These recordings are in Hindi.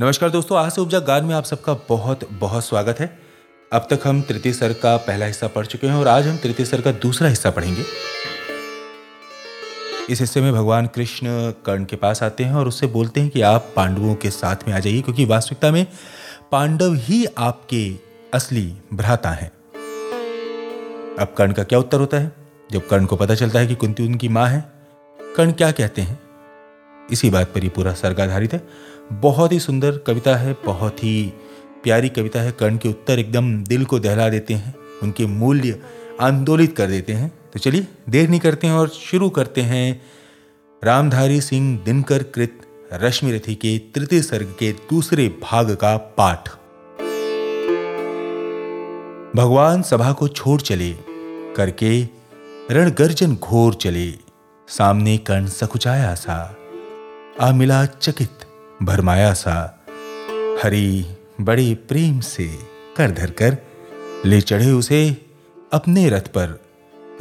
नमस्कार दोस्तों, आज से उपजा गान में आप सबका बहुत बहुत स्वागत है। अब तक हम तृतीय सर का पहला हिस्सा पढ़ चुके हैं और आज हम तृतीय सर का दूसरा हिस्सा पढ़ेंगे। इस हिस्से में भगवान कृष्ण कर्ण के पास आते हैं और उससे बोलते हैं कि आप पांडवों के साथ में आ जाइए, क्योंकि वास्तविकता में पांडव ही आपके असली भ्राता हैं। अब कर्ण का क्या उत्तर होता है? जब कर्ण को पता चलता है कि कुंती उनकी माँ है, कर्ण क्या कहते हैं? इसी बात पर ये पूरा सर्ग आधारित है। बहुत ही सुंदर कविता है, बहुत ही प्यारी कविता है। कर्ण के उत्तर एकदम दिल को दहला देते हैं, उनके मूल्य आंदोलित कर देते हैं। तो चलिए, देर नहीं करते हैं और शुरू करते हैं। रामधारी सिंह दिनकर कृत, रश्मि रथी के तृतीय सर्ग के दूसरे भाग का पाठ। भगवान सभा को छोड़ चले, करके रणगर्जन घोर चले। सामने कर्ण सकुचाया सा, आ मिला चकित। भरमाया सा। हरी बड़े प्रेम से कर धर कर ले चढ़े उसे अपने रथ पर।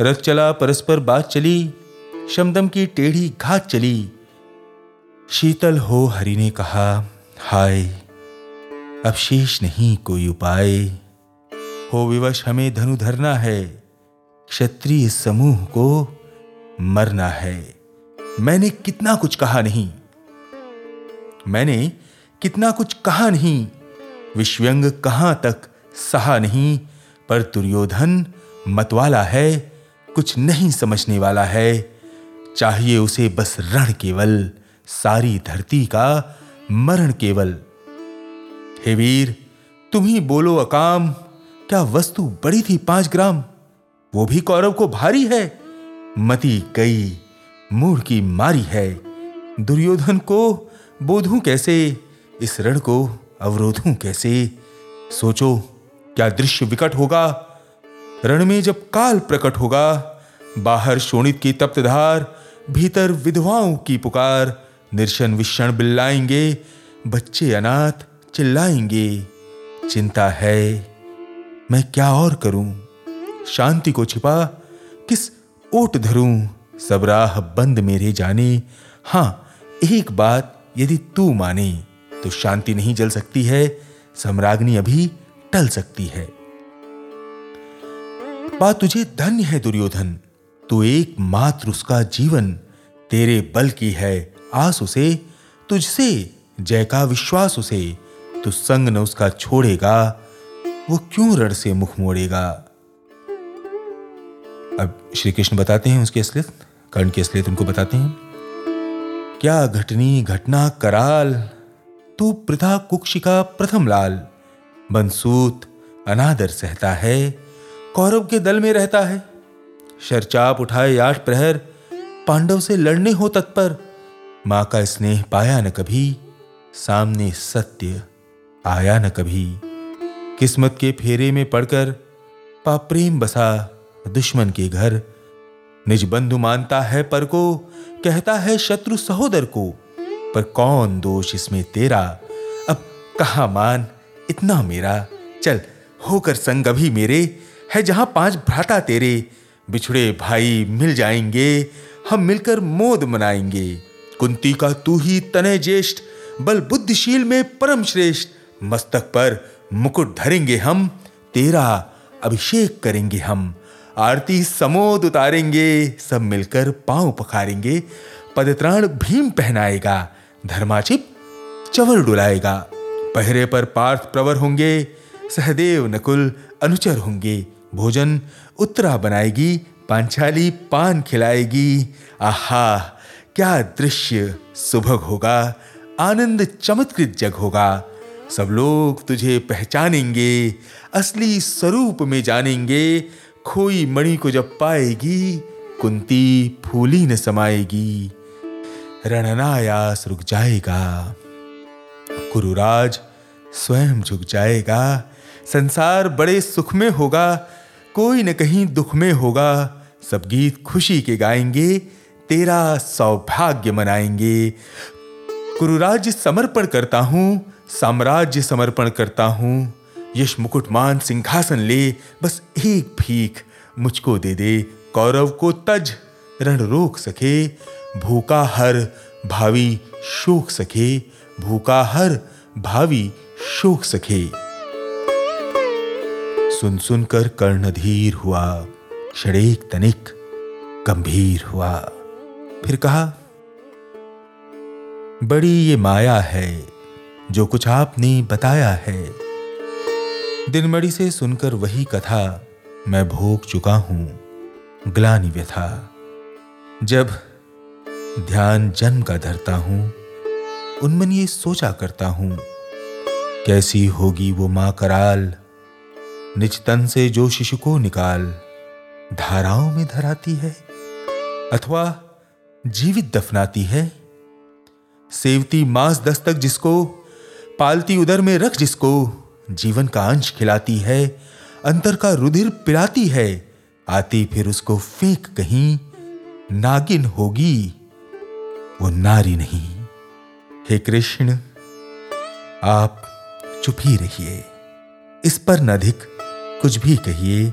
रथ चला, परस्पर बात चली, शमदम की टेढ़ी घात चली। शीतल हो, हरि ने कहा, हाय अब शेष नहीं कोई उपाय। हो विवश हमें धनु धरना है, क्षत्रिय समूह को मरना है। मैंने कितना कुछ कहा नहीं। मैंने कितना कुछ कहा नहीं, विश्वंग कहाँ तक सहा नहीं, पर दुर्योधन मतवाला है, कुछ नहीं समझने वाला है। चाहिए उसे बस रण केवल, सारी धरती का मरण केवल। हे वीर, तुम ही बोलो अकाम, क्या वस्तु बड़ी थी पाँच ग्राम? वो भी कौरव को भारी है, मती कई मूढ़ की मारी है। दुर्योधन को बोधूं कैसे? इस रण को अवरोधूं कैसे? सोचो, क्या दृश्य विकट होगा? रण में जब काल प्रकट होगा, बाहर शोणित की तप्त धार, भीतर विधवाओं की पुकार, निर्शन विषण बिल्लाएँगे, बच्चे अनाथ चिल्लाएँगे। चिंता है, मैं क्या और करूँ? शांति को छिपा, किस ओट धरूं? सब राह बंद मेरे जाने। हाँ, एक बात यदि तू माने तो शांति नहीं जल सकती है सम्राग्नि अभी टल सकती है। बात तुझे धन्य है दुर्योधन, तू एक मात्र उसका जीवन, तेरे बल की है आस उसे, तुझसे जय का विश्वास उसे, तू संग न उसका छोड़ेगा, वो क्यों रण से मुख मोड़ेगा? अब श्री कृष्ण बताते हैं उसकी असलियत, कर्ण की असलियत उनको बताते हैं। क्या घटनी घटना कराल? तू प्रथा कुक्षिका प्रथम लाल। बंसूत अनादर सहता है, कौरव के दल में रहता है। शरचाप उठाए आठ प्रहर, पांडव से लड़ने हो तत्पर। माँ का स्नेह पाया न कभी, सामने सत्य आया न कभी। किस्मत के फेरे में पड़कर पाप्रेम बसा दुश्मन के घर। निज बंधु मानता है पर को, कहता है शत्रु सहोदर को, पर कौन दोष इसमें तेरा? अब कहा मान? इतना मेरा। चल, होकर संग अभी मेरे। है जहाँ पाँच भ्राता तेरे। बिछड़े भाई मिल जाएँगे। हम मिलकर मोद मनाएँगे। कुंती का तू ही तने ज्येष्ठ, बल बुद्धिशील में परम श्रेष्ठ। मस्तक पर मुकुट धरेंगे हम। तेरा अभिषेक करेंगे हम। आरती समोद उतारेंगे, सब मिलकर पाँव पखारेंगे। पदत्राण भीम पहनाएगा, धर्माचिप चवर डुलाएगा। पहरे पर पार्थ प्रवर होंगे, सहदेव नकुल अनुचर होंगे। भोजन उत्तरा बनाएगी, पांचाली पान खिलाएगी। आहा, क्या दृश्य सुभग होगा, आनंद चमत्कृत जग होगा। सब लोग तुझे पहचानेंगे, असली स्वरूप में जानेंगे। खोई मणि को जब पाएगी, कुंती फूली न समाएगी। रणनायास रुक जाएगा। कुरुराज स्वयं झुक जाएगा। संसार बड़े सुख में होगा, कोई न कहीं दुख में होगा। सब गीत खुशी के गाएँगे, तेरा सौभाग्य मनाएँगे। कुरुराज्य समर्पण करता हूँ, साम्राज्य समर्पण करता हूँ। यश मुकुटमान सिंहासन ले, बस एक भीख, मुझको दे दे, कौरव को तज, रण रोक सके। भूखा हर भावी शोक सके, भूखा हर भावी शोक सके। सुन सुनकर कर्ण धीर हुआ, क्षणेक तनिक गंभीर हुआ। फिर कहा, बड़ी ये माया है, जो कुछ आपने बताया है। दिनमणि से सुनकर वही कथा मैं भोग चुका हूँ ग्लानि व्यथा जब ध्यान जन्म का धरता हूँ उनमन ये सोचा करता हूँ, कैसी होगी वो माँ कराल? निचतन से जो शिशु को निकाल, धाराओं में धराती है, अथवा जीवित दफनाती है? सेवती मांस दस्तक जिसको, पालती उदर में रख जिसको जीवन का अंश खिलाती है, अंतर का रुधिर पिलाती है, आती फिर उसको फेंक कहीं, नागिन होगी, वो नारी नहीं। हे कृष्ण, आप चुप ही रहिए, इस पर न अधिक कुछ भी कहिए।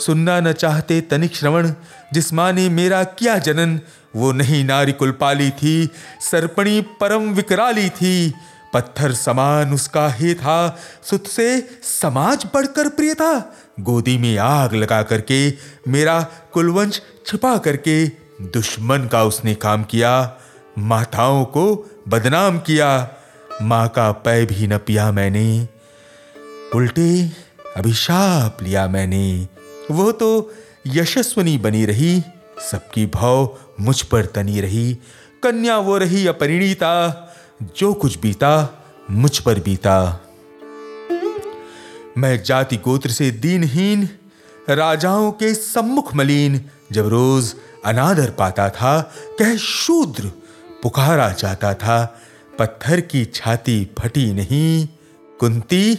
सुनना न चाहते तनिक श्रवण, जिस माँ ने मेरा किया जनन, वो नहीं नारी कुलपाली थी, सरपणी परम विकराली थी। पत्थर समान उसका ही था। सुत से समाज बढ़कर प्रिय था। गोदी में आग लगा करके, मेरा कुलवंश छिपा करके, दुश्मन का उसने काम किया, माताओं को बदनाम किया। माँ का पै भी न पिया मैंने, उल्टे अभिशाप लिया मैंने। वो तो यशस्वनी बनी रही, सबकी भाव मुझ पर तनी रही। कन्या वो रही अपरिणीता जो कुछ बीता, मुझ पर बीता। मैं जाति गोत्र से दीनहीन, राजाओं के सम्मुख मलिन, जब रोज अनादर पाता था, कह शूद्र पुकारा जाता था, पत्थर की छाती फटी नहीं, कुंती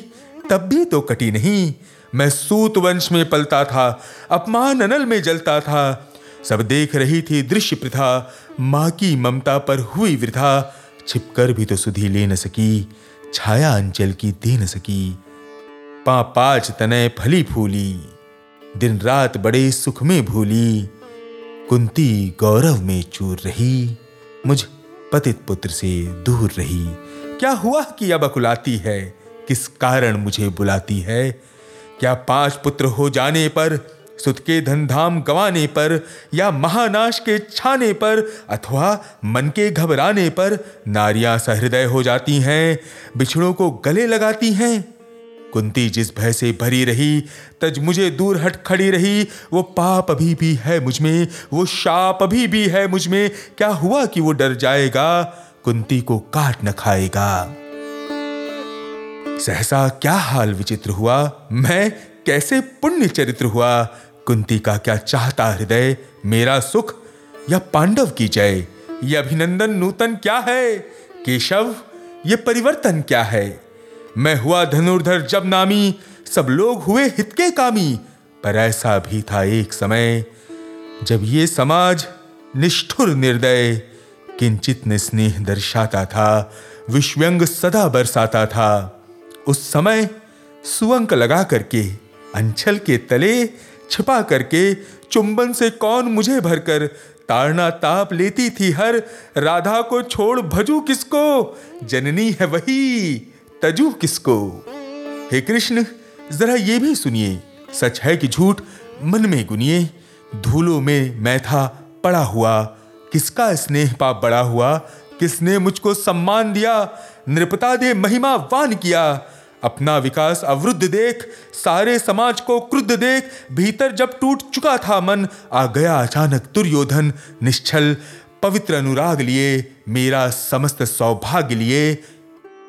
तब भी तो कटी नहीं। मैं सूत वंश में पलता था, अपमान अनल में जलता था, सब देख रही थी दृश्य प्रथा, माँ की ममता पर हुई वृथा। छिपकर भी तो सुधी ले न सकी, छाया अंचल की दे न सकी। पा पाच तनय फली फूली दिन रात बड़े सुख में भूली, कुंती गौरव में चूर रही, मुझ पतित पुत्र से दूर रही। क्या हुआ कि अब अकुलाती है? किस कारण मुझे बुलाती है? क्या पाँच पुत्र हो जाने पर सुत के धनधाम गवाने पर या महानाश के छाने पर अथवा मन के घबराने पर नारियाँ सहृदय हो जाती हैं, बिछड़ों को गले लगाती हैं। कुंती जिस भय से भरी रही, तज मुझे दूर हट खड़ी रही, वो पाप अभी भी है मुझमें, वो शाप अभी भी है मुझमें, क्या हुआ कि वो डर जाएगा? कुंती को काट न खाएगा। सहसा क्या हाल विचित्र हुआ? मैं कैसे पुण्य चरित्र हुआ? कुंती का क्या चाहता हृदय? मेरा सुख या पांडव की जय? ये अभिनंदन नूतन क्या है? केशव, ये परिवर्तन क्या है? मैं हुआ धनुर्धर जब नामी, सब लोग हुए हित के कामी। पर ऐसा भी था एक समय, जब ये समाज निष्ठुर निर्दय, किंचित स्नेह दर्शाता था विश्वंग सदा बरसाता था। उस समय सुअंक लगा करके अंचल के तले छिपा करके चुंबन से कौन मुझे भरकर ताड़ना ताप लेती थी हर। राधा को छोड़, भजू किसको? जननी है वही, तजू किसको? हे कृष्ण, जरा ये भी सुनिए। सच है कि झूठ मन में गुनिए। धूलों में मैं था पड़ा हुआ, किसका स्नेह पाप बड़ा हुआ? किसने मुझको सम्मान दिया? नृपता दे महिमा वान किया। अपना विकास अवरुद्ध देख, सारे समाज को क्रुद्ध देख, भीतर जब टूट चुका था मन, आ गया अचानक दुर्योधन, निश्चल, पवित्र अनुराग लिए, मेरा समस्त सौभाग्य लिए।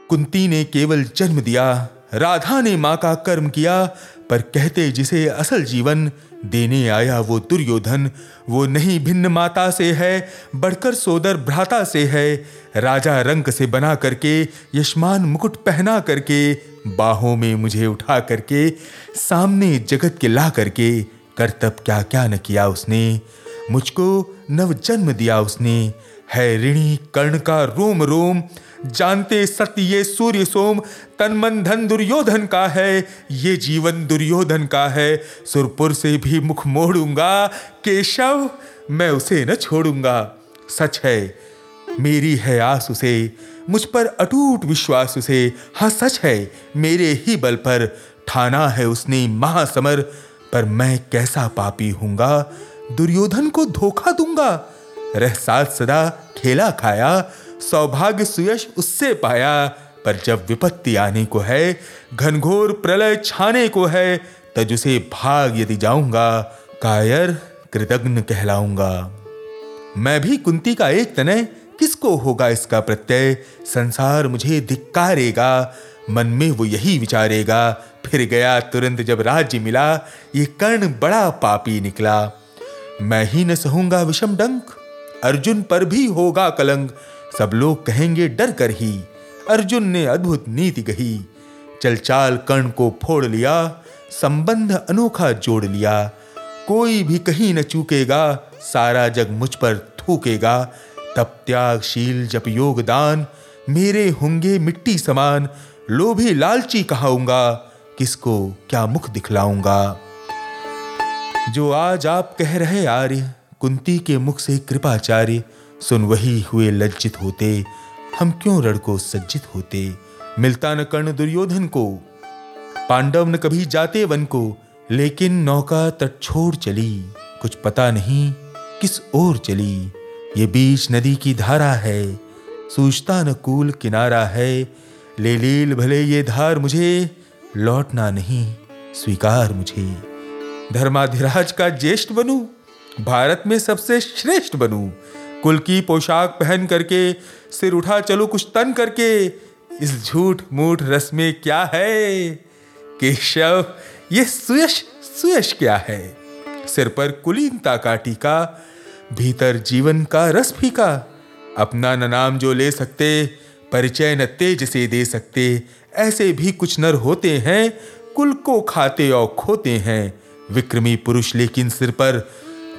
कुंती ने केवल जन्म दिया, राधा ने माँ का कर्म किया, पर कहते जिसे असल जीवन देने आया वो दुर्योधन, वो नहीं भिन्न माता से है, बढ़कर सोदर भ्राता से है। राजा रंग से बना करके, यशमान मुकुट पहना करके बाहों में मुझे उठा करके, सामने जगत के ला करके, करतब क्या क्या न किया उसने? मुझको नव जन्म दिया उसने। है ऋणी कर्ण का रोम रोम जानते सत्य ये सूर्य सोम तन मन धन दुर्योधन का है, ये जीवन दुर्योधन का है। सुरपुर से भी मुख मोड़ूँगा, केशव, मैं उसे न छोड़ूँगा। सच है, मेरी है आस उसे मुझ पर अटूट विश्वास उसे। हाँ सच है, मेरे ही बल पर ठाना है उसने महासमर, पर मैं कैसा पापी हूँगा? दुर्योधन को धोखा दूँगा। रह साथ सदा खेला खाया, सौभाग्य सुयश उससे पाया, पर जब विपत्ति आने को है, घनघोर प्रलय छाने को है, तज उसे भाग यदि जाऊँगा, कायर कृतज्ञ कहलाऊँगा। मैं भी कुंती का एक तनय किसको होगा इसका प्रत्यय? संसार मुझे धिक्कारेगा, मन में वो यही विचारेगा। फिर गया तुरंत जब राज्य मिला, ये कर्ण बड़ा पापी निकला। मैं ही न सहूँगा विषम डंक, अर्जुन पर भी होगा कलंक। सब लोग कहेंगे, डर कर ही, अर्जुन ने अद्भुत नीति कही। चल चाल कर्ण को फोड़ लिया, संबंध अनोखा जोड़ लिया। कोई भी कहीं न चूकेगा, सारा जग मुझ पर थूकेगा। तब त्यागशील जप योगदान, मेरे होंगे मिट्टी समान, लोभी लालची कहाऊँगा, किसको क्या मुख दिखलाऊँगा? जो आज आप कह रहे आर्य, कुंती के मुख से कृपाचार्य, सुन वही हुए लज्जित होते, हम क्यों रड़को सज्जित होते? मिलता न कर्ण दुर्योधन को, पांडव न कभी जाते वन को, लेकिन नौका तट छोड़ चली, कुछ पता नहीं किस ओर चली। ये बीच नदी की धारा है सूझता न किनारा है। ले लील भले ये धार मुझे, लौटना नहीं, स्वीकार मुझे। धर्माधिराज का ज्येष्ठ बनू, भारत में सबसे श्रेष्ठ बनू। कुल की पोशाक पहन करके, सिर उठा चलो कुछ तन करके। इस झूठ मूठ रस में क्या है? केशव, ये सुयश सुयश क्या है? सिर पर कुलीनता का टीका भीतर जीवन का रस फीका। अपना न नाम जो ले सकते, परिचय न तेज से दे सकते, ऐसे भी कुछ नर होते हैं, कुल को खाते और खोते हैं। विक्रमी पुरुष लेकिन सिर पर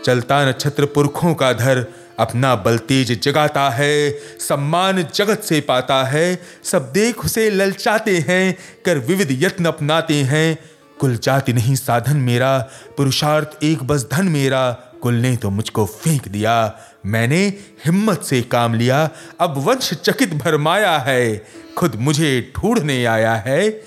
चलता न छत्र पुरखों का धर, अपना बल तेज जगाता है, सम्मान जगत से पाता है, सब देख उसे ललचाते हैं, कर विविध यत्न अपनाते हैं। कुल जाति नहीं साधन मेरा, पुरुषार्थ एक बस धन मेरा। कुल ने तो मुझको फेंक दिया, मैंने हिम्मत से काम लिया। अब वंश चकित भरमाया है, खुद मुझे ढूँढने आया है।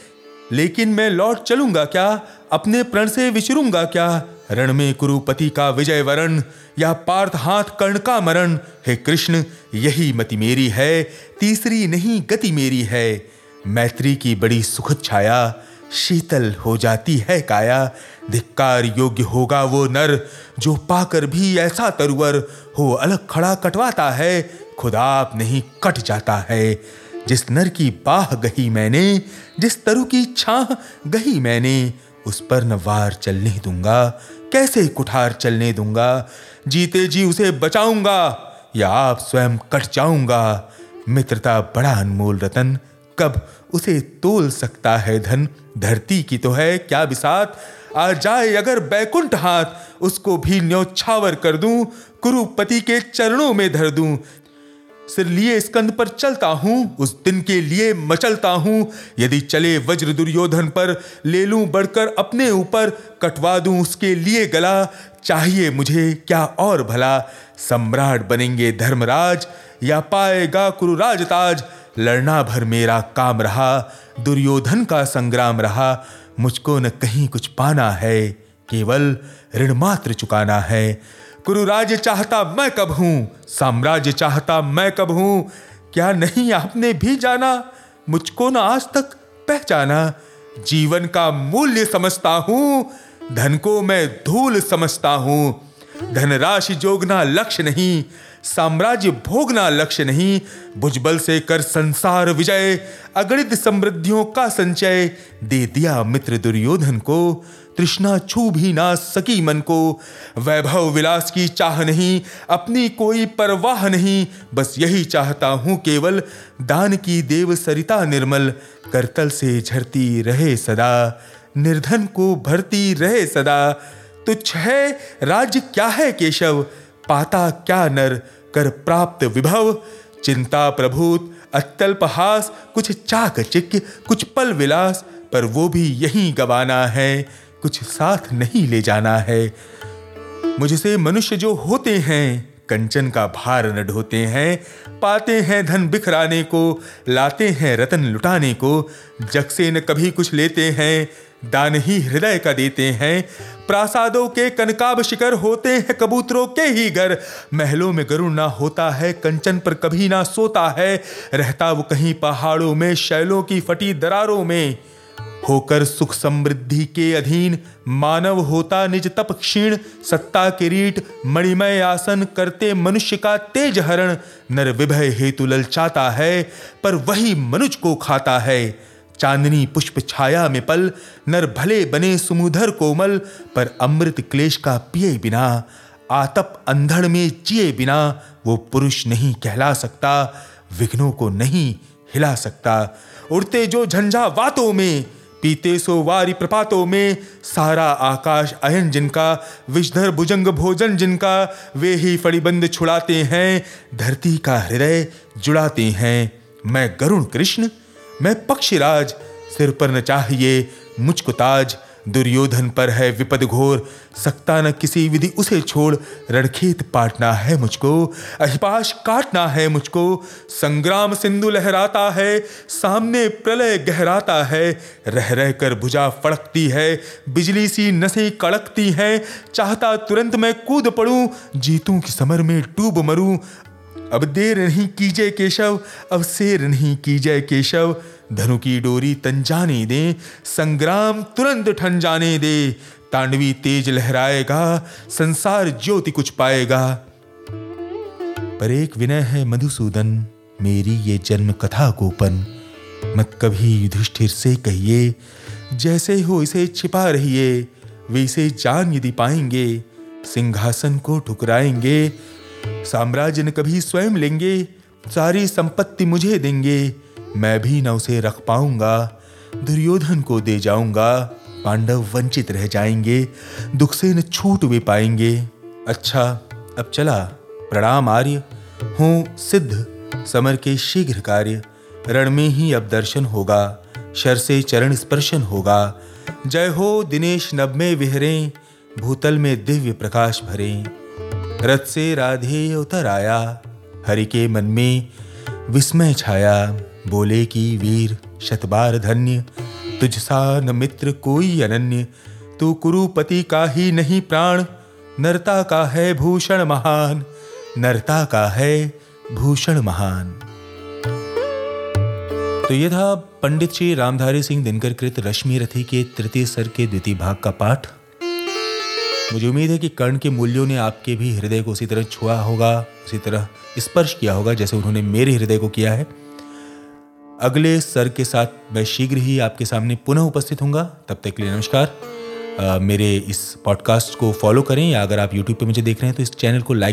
लेकिन मैं लौट चलूँगा क्या? अपने प्रण से विचरूँगा क्या? रण में कुरुपति का विजय वरण, या पार्थ हाथ कर्ण का मरण? हे कृष्ण, यही मति मेरी है, तीसरी नहीं गति मेरी है। मैत्री की बड़ी सुखद छाया शीतल हो जाती है काया। धिक्कार योग्य होगा वो नर, जो पाकर भी ऐसा तरुवर हो अलग खड़ा कटवाता है, खुद नहीं कट जाता है। जिस नर की बाह गही मैंने, जिस तरु की छाह गही मैंने, उस पर न वार चलने दूँगा, कैसे कुठार चलने दूँगा? जीते जी उसे बचाऊँगा, या आप स्वयं कट जाऊँगा? मित्रता बड़ा अनमोल रतन कब उसे तोल सकता है धन? धरती की तो है क्या बिसात? आ जाए अगर बैकुंठ हाथ, उसको भी न्यौछावर कर दूँ, कुरुपति के चरणों में धर दूँ। सिर लिए स्कंद पर चलता हूँ, उस दिन के लिए मचलता हूँ। यदि चले वज्र दुर्योधन पर, ले लूँ बढ़कर अपने ऊपर, कटवा दूँ उसके लिए गला। चाहिए मुझे क्या और भला? सम्राट बनेंगे धर्मराज, या पाएगा कुरुराज ताज लड़ना भर मेरा काम रहा, दुर्योधन का संग्राम रहा। मुझको न कहीं कुछ पाना है, केवल ऋण मात्र चुकाना है। कुरुराज चाहता मैं कब हूँ? साम्राज्य चाहता मैं कब हूँ? क्या नहीं आपने भी जाना? मुझको ना आज तक पहचाना। जीवन का मूल्य समझता हूँ, धन को मैं धूल समझता हूँ। धनराशि जोगना लक्ष्य नहीं साम्राज्य भोगना लक्ष्य नहीं, भुजबल से कर संसार विजय, अगणित समृद्धियों का संचय, दे दिया मित्र दुर्योधन को, तृष्णा छू भी ना सकी मन को। वैभव विलास की चाह नहीं, अपनी कोई परवाह नहीं, बस यही चाहता हूँ केवल दान की देव सरिता निर्मल, करतल से झरती रहे सदा, निर्धन को भरती रहे सदा। तुच्छ है राज्य क्या है केशव? पाता क्या नर कर प्राप्त विभव? चिंता प्रभूत अत्यल्पहास कुछ चाक चिक, कुछ पल विलास, पर वो भी यही गवाना है, कुछ साथ नहीं ले जाना है। मुझसे मनुष्य जो होते हैं, कंचन का भार न ढोते हैं, पाते हैं धन बिखराने को, लाते हैं रतन लुटाने को, जग से न कभी कुछ लेते हैं दान ही हृदय का देते हैं। प्रासादों के कनकाब शिकर होते हैं, कबूतरों के ही घर। महलों में गरुड़ ना होता है, कंचन पर कभी ना सोता है। रहता वो कहीं पहाड़ों में, शैलों की फटी दरारों में। होकर सुख समृद्धि के अधीन मानव होता निज तप क्षीण। सत्ता किरीट मणिमय आसन करते मनुष्य का तेज हरण। नर विभय हेतु ललचाता है, पर वही मनुज को खाता है। चांदनी पुष्प छाया में पल, नर भले बने सुमुधर कोमल, पर अमृत क्लेश का पिए बिना, आतप अंधड़ में जिए बिना, वो पुरुष नहीं कहला सकता, विघ्नों को नहीं हिला सकता। उड़ते जो झंझा वातों में, पीते सो वारी प्रपातों में, सारा आकाश अयन जिनका, विषधर भुजंग भोजन जिनका, वे ही फड़ीबंद छुड़ाते हैं, धरती का हृदय जुड़ाते हैं। मैं गरुण कृष्ण मैं पक्षीराज, सिर पर न चाहिए मुझको ताज। दुर्योधन पर है विपद घोर, सकता न किसी विधि, उसे छोड़ रणखेत पाटना है मुझको। अहिपाश काटना है मुझको, संग्राम सिंधु लहराता है, सामने प्रलय गहराता है। रह रह कर भुजा फड़कती है, बिजली सी नसें कड़कती हैं, चाहता तुरंत मैं कूद पड़ूं, जीतूं की समर में डूब मरूं अब देर नहीं कीजिए केशव, अब शेर नहीं कीजिए केशव। धनु की डोरी तन जाने दे, संग्राम तुरंत ठन जाने दे। तांडवी तेज लहराएगा, संसार ज्योति कुछ पाएगा। पर एक विनय है मधुसूदन, मेरी ये जन्म कथा गोपन। मत कभी युधिष्ठिर से कहिए, जैसे हो इसे छिपा रहिए। वे इसे जान यदि पाएँगे, सिंहासन को ठुकराएँगे साम्राज्य न कभी स्वयं लेंगे, सारी संपत्ति मुझे देंगे। मैं भी न उसे रख पाऊँगा, दुर्योधन को दे जाऊँगा। पांडव वंचित रह जाएँगे, दुख से न छूट वे पाएँगे। अच्छा अब चला, प्रणाम आर्य। हूँ सिद्ध, समर के शीघ्र कार्य। रण में ही अब दर्शन होगा, शर से चरण स्पर्शन होगा। जय हो दिनेश नभ में विहरें, भूतल में दिव्य प्रकाश भरे। रथ से राधे उतर आया हरि के मन में विस्मय छाया। बोले कि वीर, शतबार धन्य, तुझसा न मित्र कोई अनन्य। तू कुरुपति का ही नहीं प्राण। नरता का है भूषण महान। नरता का है भूषण महान। तो यह था पंडित श्री रामधारी सिंह दिनकर कृत रश्मि रथी के तृतीय सर के द्वितीय भाग का पाठ। मुझे उम्मीद है कि कर्ण के मूल्यों ने आपके भी हृदय को उसी तरह छुआ होगा उसी तरह स्पर्श किया होगा जैसे उन्होंने मेरे हृदय को किया है। अगले सर के साथ मैं शीघ्र ही आपके सामने पुनः उपस्थित हूँगा तब तक के लिए नमस्कार। आ, मेरे इस पॉडकास्ट को फॉलो करें या अगर आप यूट्यूब पर मुझे देख रहे हैं तो इस चैनल को लाइक